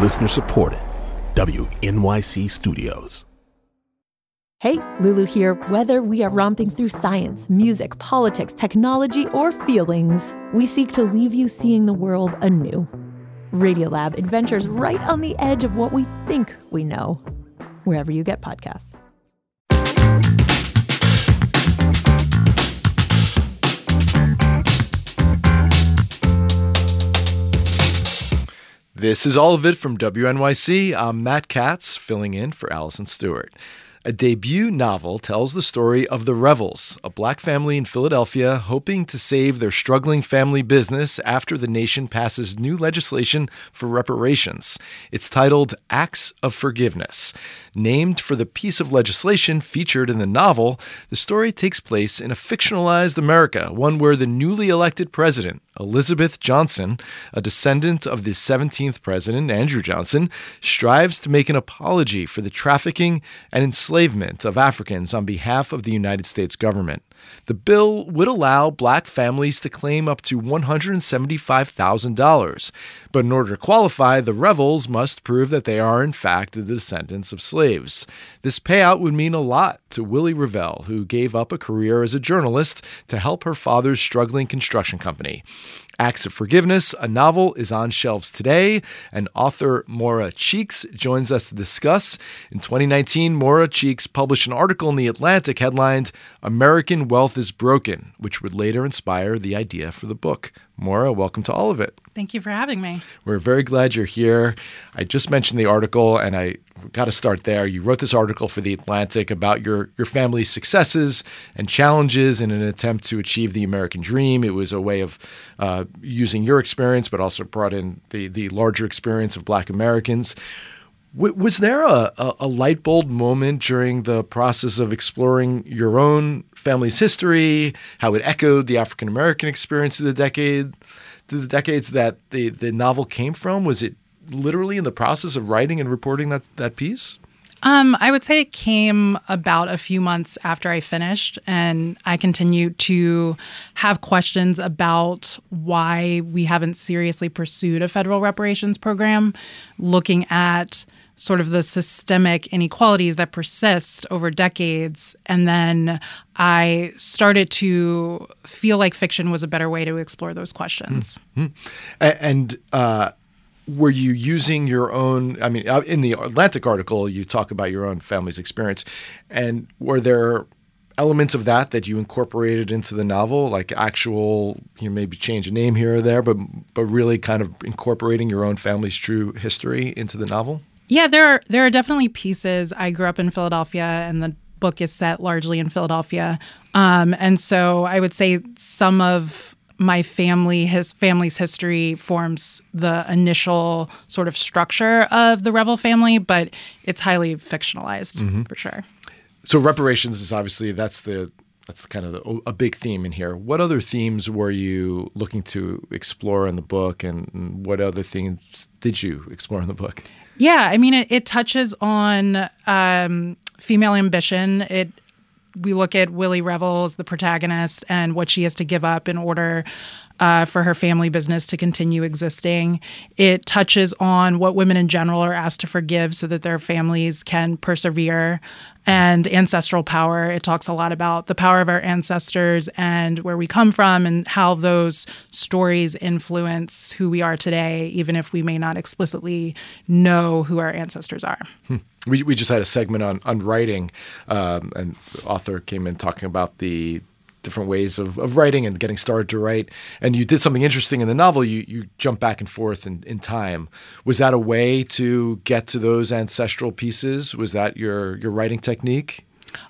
Listener supported. WNYC Studios. Hey, Lulu here. Whether we are romping through science, music, politics, technology, or feelings, we seek to leave you seeing the world anew. Radiolab adventures right on the edge of what we think we know, wherever you get podcasts. This is all of it from WNYC. I'm Matt Katz, filling in for Allison Stewart. A debut novel tells the story of the Revels, a black family in Philadelphia hoping to save their struggling family business after the nation passes new legislation for reparations. It's titled Acts of Forgiveness. Named for the piece of legislation featured in the novel, the story takes place in a fictionalized America, one where the newly elected president, Elizabeth Johnson, a descendant of the 17th president, Andrew Johnson, strives to make an apology for the trafficking and enslavement of Africans on behalf of the United States government. The bill would allow black families to claim up to $175,000. But in order to qualify, the Revels must prove that they are, in fact, the descendants of slaves. This payout would mean a lot to Willie Revel, who gave up a career as a journalist to help her father's struggling construction company. Acts of Forgiveness, a novel, is on shelves today, and author Maura Cheeks joins us to discuss. In 2019, Maura Cheeks published an article in The Atlantic headlined American Wealth is Broken, which would later inspire the idea for the book. Maura, welcome to all of it. Thank you for having me. We're very glad you're here. I just mentioned the article, and I got to start there. You wrote this article for The Atlantic about your, your family's successes and challenges in an attempt to achieve the American dream. It was a way of uh, using your experience, but also brought in the, the larger experience of Black Americans. W- was there a, a, a light bulb moment during the process of exploring your own family's history, how it echoed the African American experience through the decade, the decades that the, the novel came from? Was it literally in the process of writing and reporting that that piece? Um, I would say it came about a few months after I finished, and I continued to have questions about why we haven't seriously pursued a federal reparations program, looking at sort of the systemic inequalities that persist over decades. And then I started to feel like fiction was a better way to explore those questions. Mm-hmm. And, uh, were you using your own i mean uh, in the atlantic article you talk about your own family's experience and were there elements of that that you incorporated into the novel like actual you know, maybe change a name here or there but but really kind of incorporating your own family's true history into the novel yeah there are there are definitely pieces i grew up in philadelphia and the book is set largely in philadelphia um, and so i would say some of my family his family's history forms the initial sort of structure of the Revel family, but it's highly fictionalized mm-hmm. for sure. So reparations is obviously that's the that's kind of the, a big theme in here. What other themes were you looking to explore in the book, and what other themes did you explore in the book? Yeah, I mean, it, it touches on um, female ambition. It we look at Willie Revels, the protagonist, and what she has to give up in order uh, for her family business to continue existing. It touches on what women in general are asked to forgive so that their families can persevere and ancestral power. It talks a lot about the power of our ancestors and where we come from and how those stories influence who we are today, even if we may not explicitly know who our ancestors are. Hmm. We, we just had a segment on, on writing, um, and the author came in talking about the different ways of, of writing and getting started to write. And you did something interesting in the novel. You you jump back and forth in, in time. Was that a way to get to those ancestral pieces? Was that your your writing technique?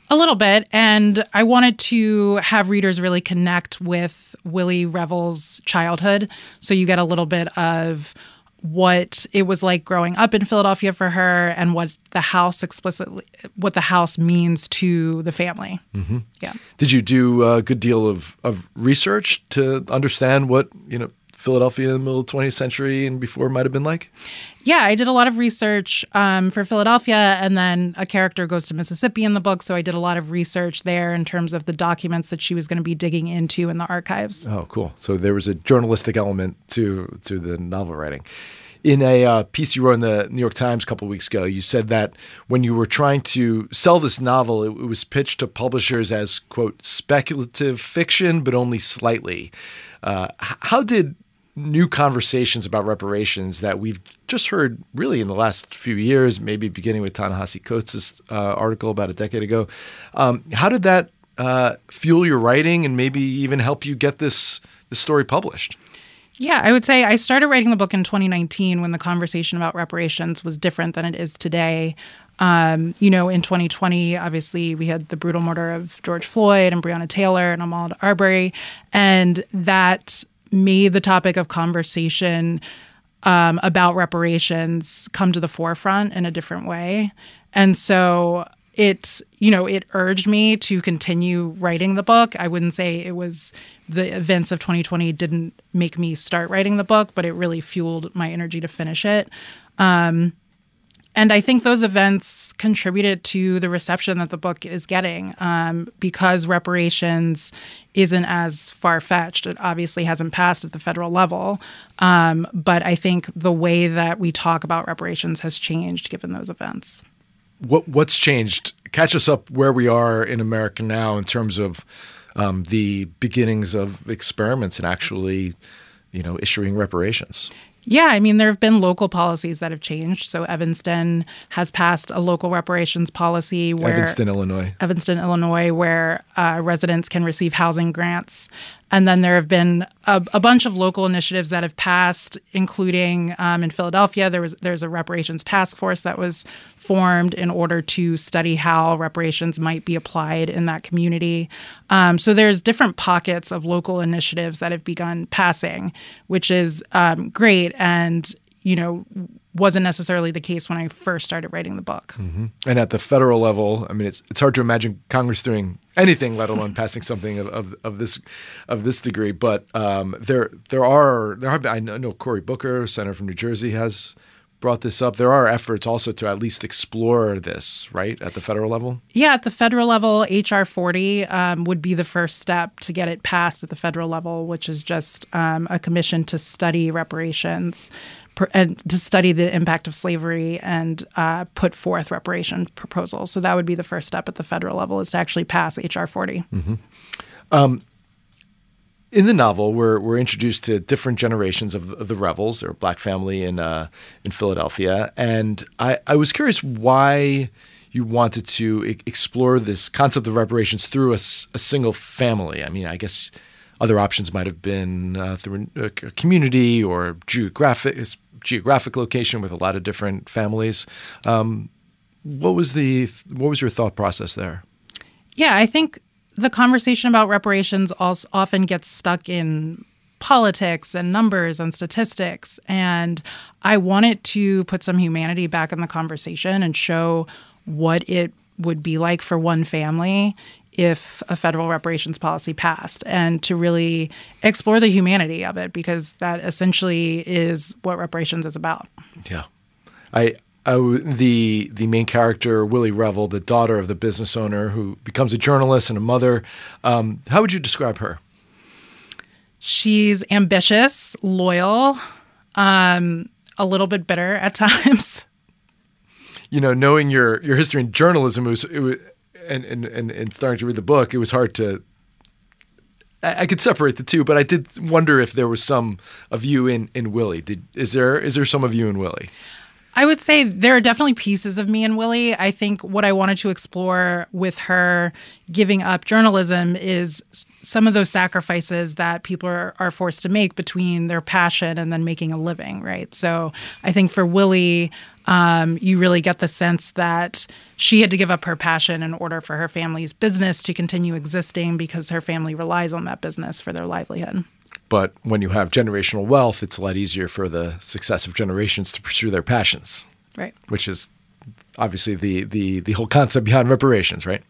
A little bit. And I wanted to have readers really connect with Willie Revel's childhood. So you get a little bit of what it was like growing up in Philadelphia for her and what the house explicitly what the house means to the family. Mm-hmm. Yeah. Did you do a good deal of, of research to understand what, you know, Philadelphia in the middle of the 20th century and before might have been like? Yeah, I did a lot of research um, for Philadelphia, and then a character goes to Mississippi in the book. So I did a lot of research there in terms of the documents that she was going to be digging into in the archives. Oh, cool! So there was a journalistic element to to the novel writing. In a uh, piece you wrote in the New York Times a couple weeks ago, you said that when you were trying to sell this novel, it, it was pitched to publishers as quote speculative fiction, but only slightly. Uh, how did new conversations about reparations that we've just heard really in the last few years, maybe beginning with Ta-Nehisi Coates' uh, article about a decade ago. Um, how did that uh, fuel your writing and maybe even help you get this, this story published? Yeah, I would say I started writing the book in 2019 when the conversation about reparations was different than it is today. Um, you know, in 2020, obviously, we had the brutal murder of George Floyd and Breonna Taylor and Ahmaud Arbery, and that made the topic of conversation um, about reparations come to the forefront in a different way. And so it, you know, it urged me to continue writing the book. I wouldn't say it was the events of 2020 didn't make me start writing the book, but it really fueled my energy to finish it. Um, and I think those events contributed to the reception that the book is getting um, because reparations isn't as far fetched. It obviously hasn't passed at the federal level. Um, but I think the way that we talk about reparations has changed given those events. What, what's changed? Catch us up where we are in America now in terms of um, the beginnings of experiments and actually, you know, issuing reparations. Yeah, I mean, there have been local policies that have changed. So Evanston has passed a local reparations policy where Evanston, Illinois. Evanston, Illinois, where uh, residents can receive housing grants and then there have been a, a, bunch of local initiatives that have passed, including um, in Philadelphia. There was there's a reparations task force that was formed in order to study how reparations might be applied in that community. Um, so there's different pockets of local initiatives that have begun passing, which is um, great. And you know wasn't necessarily the case when I first started writing the book. Mm-hmm. And at the federal level, I mean, it's it's hard to imagine Congress doing anything, let alone passing something of, of, of this of this degree. But um, there there are there have been, I know Cory Booker, senator from New Jersey, has brought this up. There are efforts also to at least explore this, right, at the federal level? Yeah, at the federal level, HR 40 um, would be the first step to get it passed at the federal level, which is just um, a commission to study reparations and to study the impact of slavery and uh, put forth reparation proposals. So that would be the first step at the federal level is to actually pass HR 40. Mm-hmm. Um, in the novel, we're, we're introduced to different generations of, of the Revels, or black family in uh, in Philadelphia, and I, I was curious why you wanted to explore this concept of reparations through a, a single family. I mean, I guess other options might have been uh, through a, a, community or geographic geographic location with a lot of different families. Um, what was the what was your thought process there? Yeah, I think the conversation about reparations also often gets stuck in politics and numbers and statistics and I wanted to put some humanity back in the conversation and show what it would be like for one family if a federal reparations policy passed and to really explore the humanity of it because that essentially is what reparations is about. Yeah. I, I the the main character Willie Revel, the daughter of the business owner who becomes a journalist and a mother. Um, how would you describe her? She's ambitious, loyal, um, a little bit bitter at times. You know, knowing your your history in journalism, it was, it was and, and, and, and starting to read the book, it was hard to. I, could separate the two, but I did wonder if there was some of you in in Willie. Did is there is there some of you in Willie? I would say there are definitely pieces of me and Willie. I think what I wanted to explore with her giving up journalism is some of those sacrifices that people are, are forced to make between their passion and then making a living, right? So I think for Willie, Um, you really get the sense that she had to give up her passion in order for her family's business to continue existing because her family relies on that business for their livelihood. But when you have generational wealth, it's a lot easier for the successive generations to pursue their passions. Right. Which is obviously the the the whole concept behind reparations, right?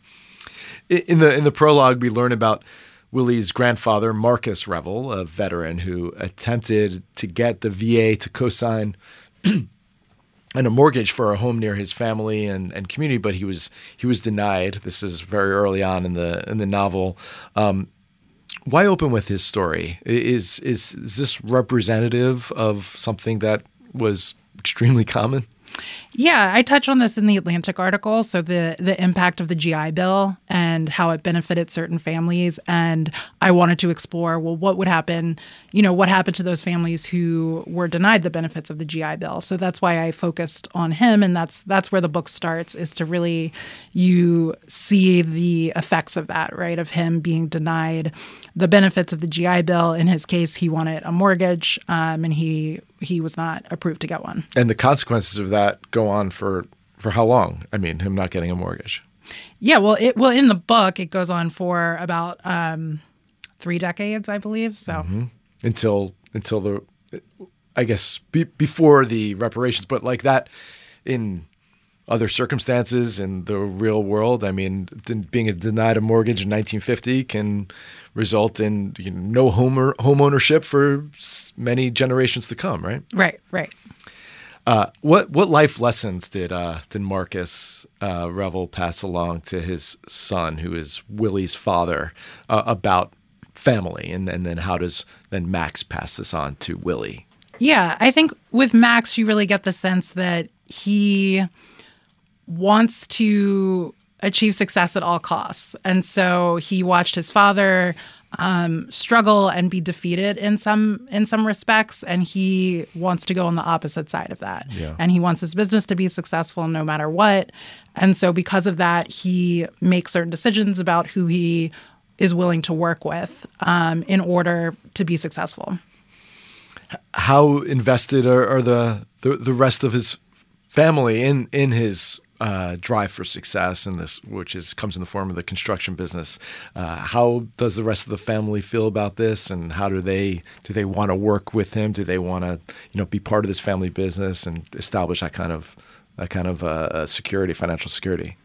In the in the prologue, we learn about Willie's grandfather, Marcus Revel, a veteran who attempted to get the VA to co-sign and a mortgage for a home near his family and, and community, but he was he was denied. This is very early on in the in the novel. Um, why open with his story? Is, is is this representative of something that was extremely common? Yeah, I touched on this in the Atlantic article. So the the impact of the GI Bill and how it benefited certain families, and I wanted to explore well, what would happen? You know, what happened to those families who were denied the benefits of the GI Bill? So that's why I focused on him, and that's that's where the book starts. Is to really you see the effects of that, right? Of him being denied the benefits of the GI Bill. In his case, he wanted a mortgage, um, and he he was not approved to get one. And the consequences of that go on for for how long? I mean, him not getting a mortgage. Yeah, well, it well in the book it goes on for about um, three decades, I believe. So mm-hmm. until until the, I guess be, before the reparations, but like that in other circumstances in the real world. I mean, being denied a mortgage in 1950 can result in you know, no home or, home ownership for many generations to come, right? Right, right. Uh, what what life lessons did uh, did Marcus uh, Revel pass along to his son, who is Willie's father, uh, about family, and, and then how does then Max pass this on to Willie? Yeah, I think with Max, you really get the sense that he wants to achieve success at all costs. And so he watched his father um, struggle and be defeated in some in some respects, and he wants to go on the opposite side of that. Yeah. And he wants his business to be successful no matter what. And so because of that, he makes certain decisions about who he is willing to work with um, in order to be successful. How invested are, are the, the the rest of his family in in his uh, drive for success in this, which is comes in the form of the construction business. Uh, how does the rest of the family feel about this, and how do they do they want to work with him? Do they want to you know be part of this family business and establish that kind of that kind of uh, security, financial security?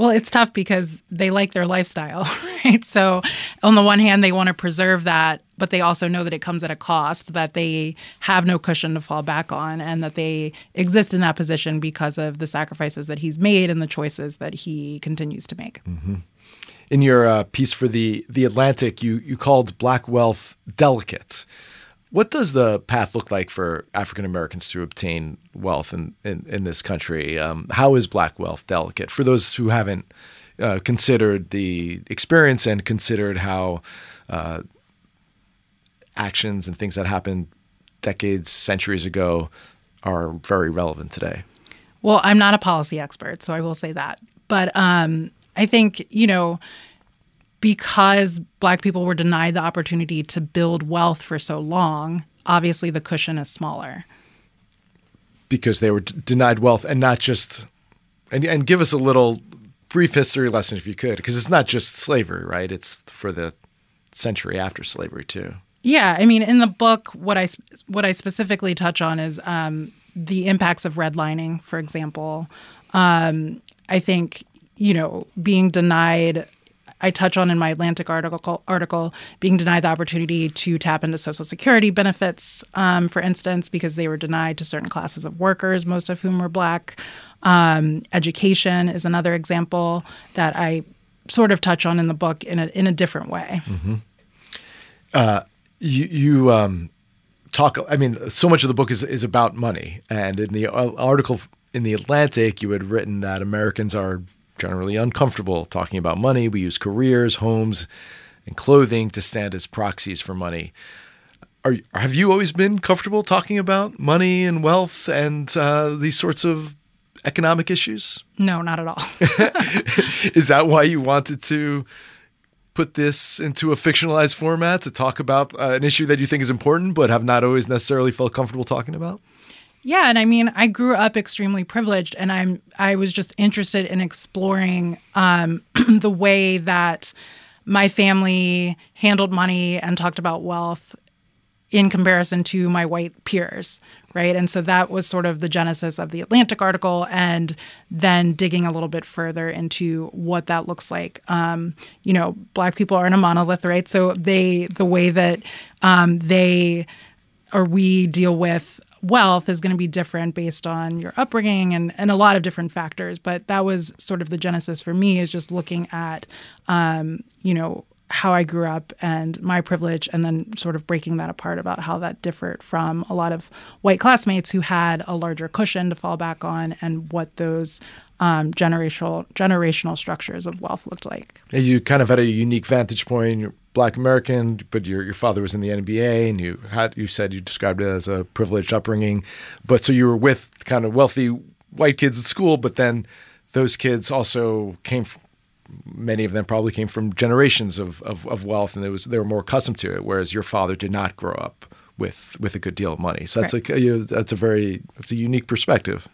Well, it's tough because they like their lifestyle, right? So, on the one hand, they want to preserve that, but they also know that it comes at a cost, that they have no cushion to fall back on, and that they exist in that position because of the sacrifices that he's made and the choices that he continues to make. Mm-hmm. In your uh, piece for the the Atlantic, you you called black wealth delicate. What does the path look like for African Americans to obtain wealth in, in, in this country? Um, how is black wealth delicate? For those who haven't uh, considered the experience and considered how uh, actions and things that happened decades, centuries ago are very relevant today. Well, I'm not a policy expert, so I will say that. But um, I think, you know, because black people were denied the opportunity to build wealth for so long, obviously the cushion is smaller. Because they were d- denied wealth and not just, and, and give us a little brief history lesson if you could, because it's not just slavery, right? It's for the century after slavery too. Yeah, I mean, in the book, what I what I specifically touch on is um, the impacts of redlining, for example. Um, I think you know being denied I touch on in my Atlantic article, article being denied the opportunity to tap into Social Security benefits, um, for instance, because they were denied to certain classes of workers, most of whom were Black. Um, education is another example that I sort of touch on in the book in a in a different way. Mm-hmm. Uh, you you um, talk. I mean, so much of the book is is about money, and in the uh, article in the Atlantic, you had written that Americans are generally uncomfortable talking about money. We use careers, homes, and clothing to stand as proxies for money. Are, have you always been comfortable talking about money and wealth and uh, these sorts of economic issues? No, not at all. Is that why you wanted to put this into a fictionalized format to talk about uh, an issue that you think is important but have not always necessarily felt comfortable talking about? Yeah, and I mean, I grew up extremely privileged, and I'm I was just interested in exploring um, the way that my family handled money and talked about wealth in comparison to my white peers, right? And so that was sort of the genesis of the Atlantic article, and then digging a little bit further into what that looks like. Um, you know, Black people aren't a monolith, right? So they the way that um, they or we deal with wealth is going to be different based on your upbringing and, and a lot of different factors. But that was sort of the genesis for me is just looking at, um, you know, how I grew up and my privilege, and then sort of breaking that apart about how that differed from a lot of white classmates who had a larger cushion to fall back on, and what those um, generational generational structures of wealth looked like. You kind of had a unique vantage point. Black American, but your your father was in the NBA, and you had you said you described it as a privileged upbringing. But so you were with kind of wealthy white kids at school, but then those kids also came. From, many of them probably came from generations of, of, of wealth, and they was they were more accustomed to it. Whereas your father did not grow up with with a good deal of money. So that's right. like a, that's a very that's a unique perspective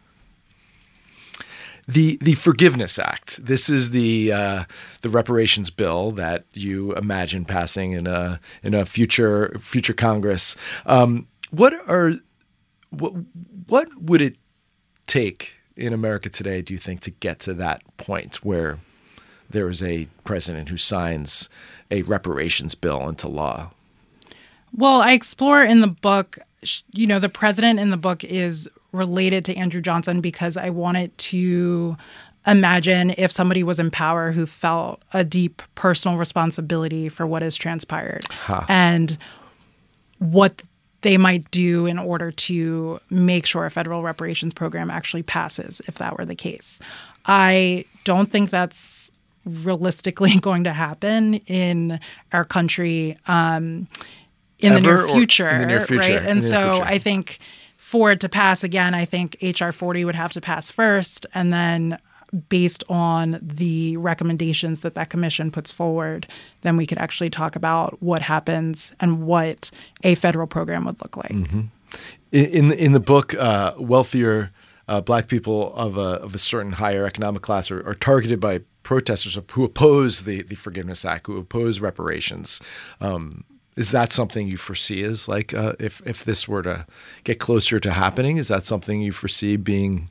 the the Forgiveness Act. This is the uh, the reparations bill that you imagine passing in a in a future future Congress. Um, what are what what would it take in America today? Do you think to get to that point where there is a president who signs a reparations bill into law? Well, I explore in the book. You know, the president in the book is related to Andrew Johnson because I wanted to imagine if somebody was in power who felt a deep personal responsibility for what has transpired huh. and what they might do in order to make sure a federal reparations program actually passes if that were the case. I don't think that's realistically going to happen in our country um, in, the near future, in the near future, right? And so future. I think for it to pass again, I think HR 40 would have to pass first. And then, based on the recommendations that that commission puts forward, then we could actually talk about what happens and what a federal program would look like. Mm-hmm. In, in the book, uh, wealthier uh, black people of a, of a certain higher economic class are, are targeted by protesters who oppose the, the Forgiveness Act, who oppose reparations. Um, is that something you foresee as like uh, if if this were to get closer to happening? Is that something you foresee being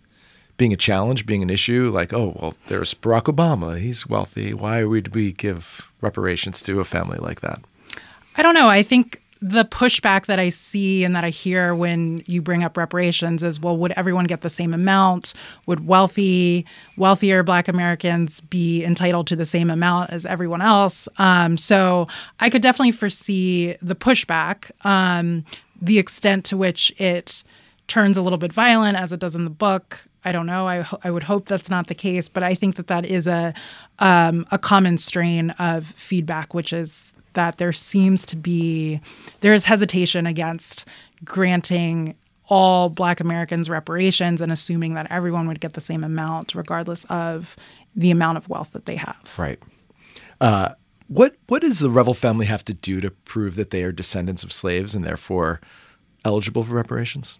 being a challenge, being an issue? Like, oh well, there's Barack Obama. He's wealthy. Why would we give reparations to a family like that? I don't know. I think the pushback that I see and that I hear when you bring up reparations is well, would everyone get the same amount? Would wealthy, wealthier Black Americans be entitled to the same amount as everyone else? Um, so I could definitely foresee the pushback, um, the extent to which it turns a little bit violent, as it does in the book. I don't know. I, I would hope that's not the case, but I think that that is a um, a common strain of feedback, which is that there seems to be there is hesitation against granting all black americans reparations and assuming that everyone would get the same amount regardless of the amount of wealth that they have. Right. Uh, what what does the revel family have to do to prove that they are descendants of slaves and therefore eligible for reparations?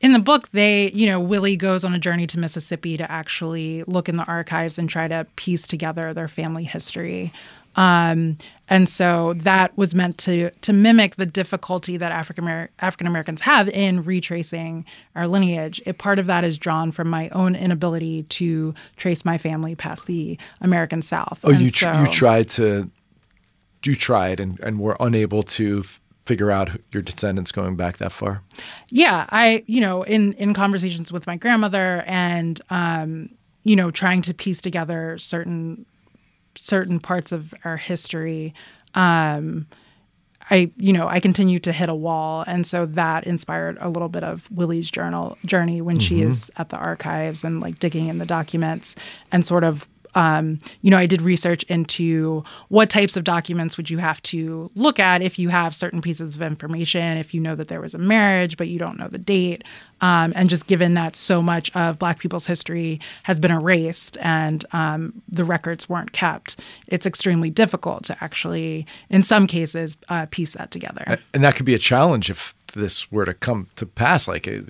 In the book they you know willie goes on a journey to mississippi to actually look in the archives and try to piece together their family history um, and so that was meant to to mimic the difficulty that African African Americans have in retracing our lineage. It, part of that is drawn from my own inability to trace my family past the American South. Oh, and you tr- so, you tried to you tried and, and were unable to f- figure out your descendants going back that far. Yeah, I you know in in conversations with my grandmother and um, you know trying to piece together certain certain parts of our history, um, I, you know, I continue to hit a wall, and so that inspired a little bit of Willie's journal journey when mm-hmm. she is at the archives and like digging in the documents and sort of um, you know, I did research into what types of documents would you have to look at if you have certain pieces of information, if you know that there was a marriage but you don't know the date, um, and just given that so much of Black people's history has been erased and um, the records weren't kept, it's extremely difficult to actually, in some cases, uh, piece that together. And that could be a challenge if this were to come to pass. Like, uh,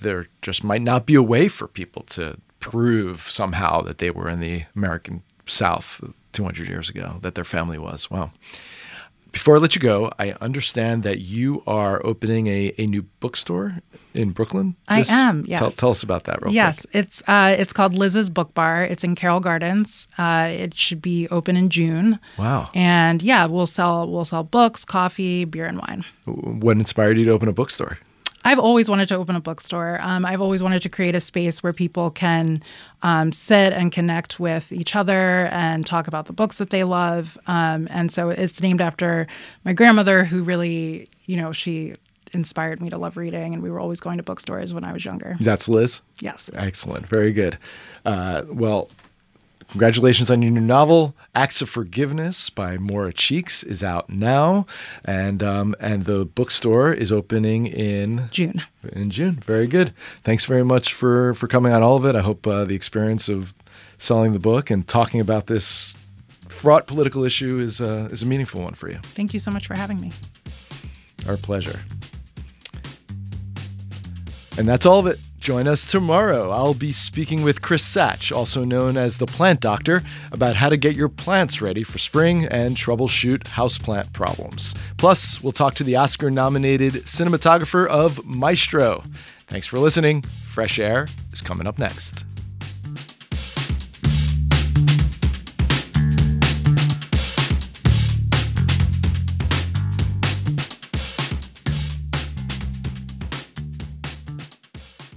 there just might not be a way for people to prove somehow that they were in the American South 200 years ago, that their family was. Wow. Before I let you go, I understand that you are opening a, a new bookstore in Brooklyn. I am. Yes. Tell, tell us about that, real yes, quick. it's uh, it's called Liz's Book Bar. It's in Carroll Gardens. Uh, it should be open in June. Wow. And yeah, we'll sell we'll sell books, coffee, beer, and wine. What inspired you to open a bookstore? I've always wanted to open a bookstore. Um, I've always wanted to create a space where people can um, sit and connect with each other and talk about the books that they love. Um, and so it's named after my grandmother, who really, you know, she inspired me to love reading, and we were always going to bookstores when I was younger. That's Liz? Yes. Excellent. Very good. Uh, well, Congratulations on your new novel, Acts of Forgiveness by Maura Cheeks, is out now, and um, and the bookstore is opening in June. In June, very good. Thanks very much for for coming on all of it. I hope uh, the experience of selling the book and talking about this fraught political issue is uh, is a meaningful one for you. Thank you so much for having me. Our pleasure. And that's all of it. Join us tomorrow. I'll be speaking with Chris Satch, also known as the Plant Doctor, about how to get your plants ready for spring and troubleshoot houseplant problems. Plus, we'll talk to the Oscar nominated cinematographer of Maestro. Thanks for listening. Fresh Air is coming up next.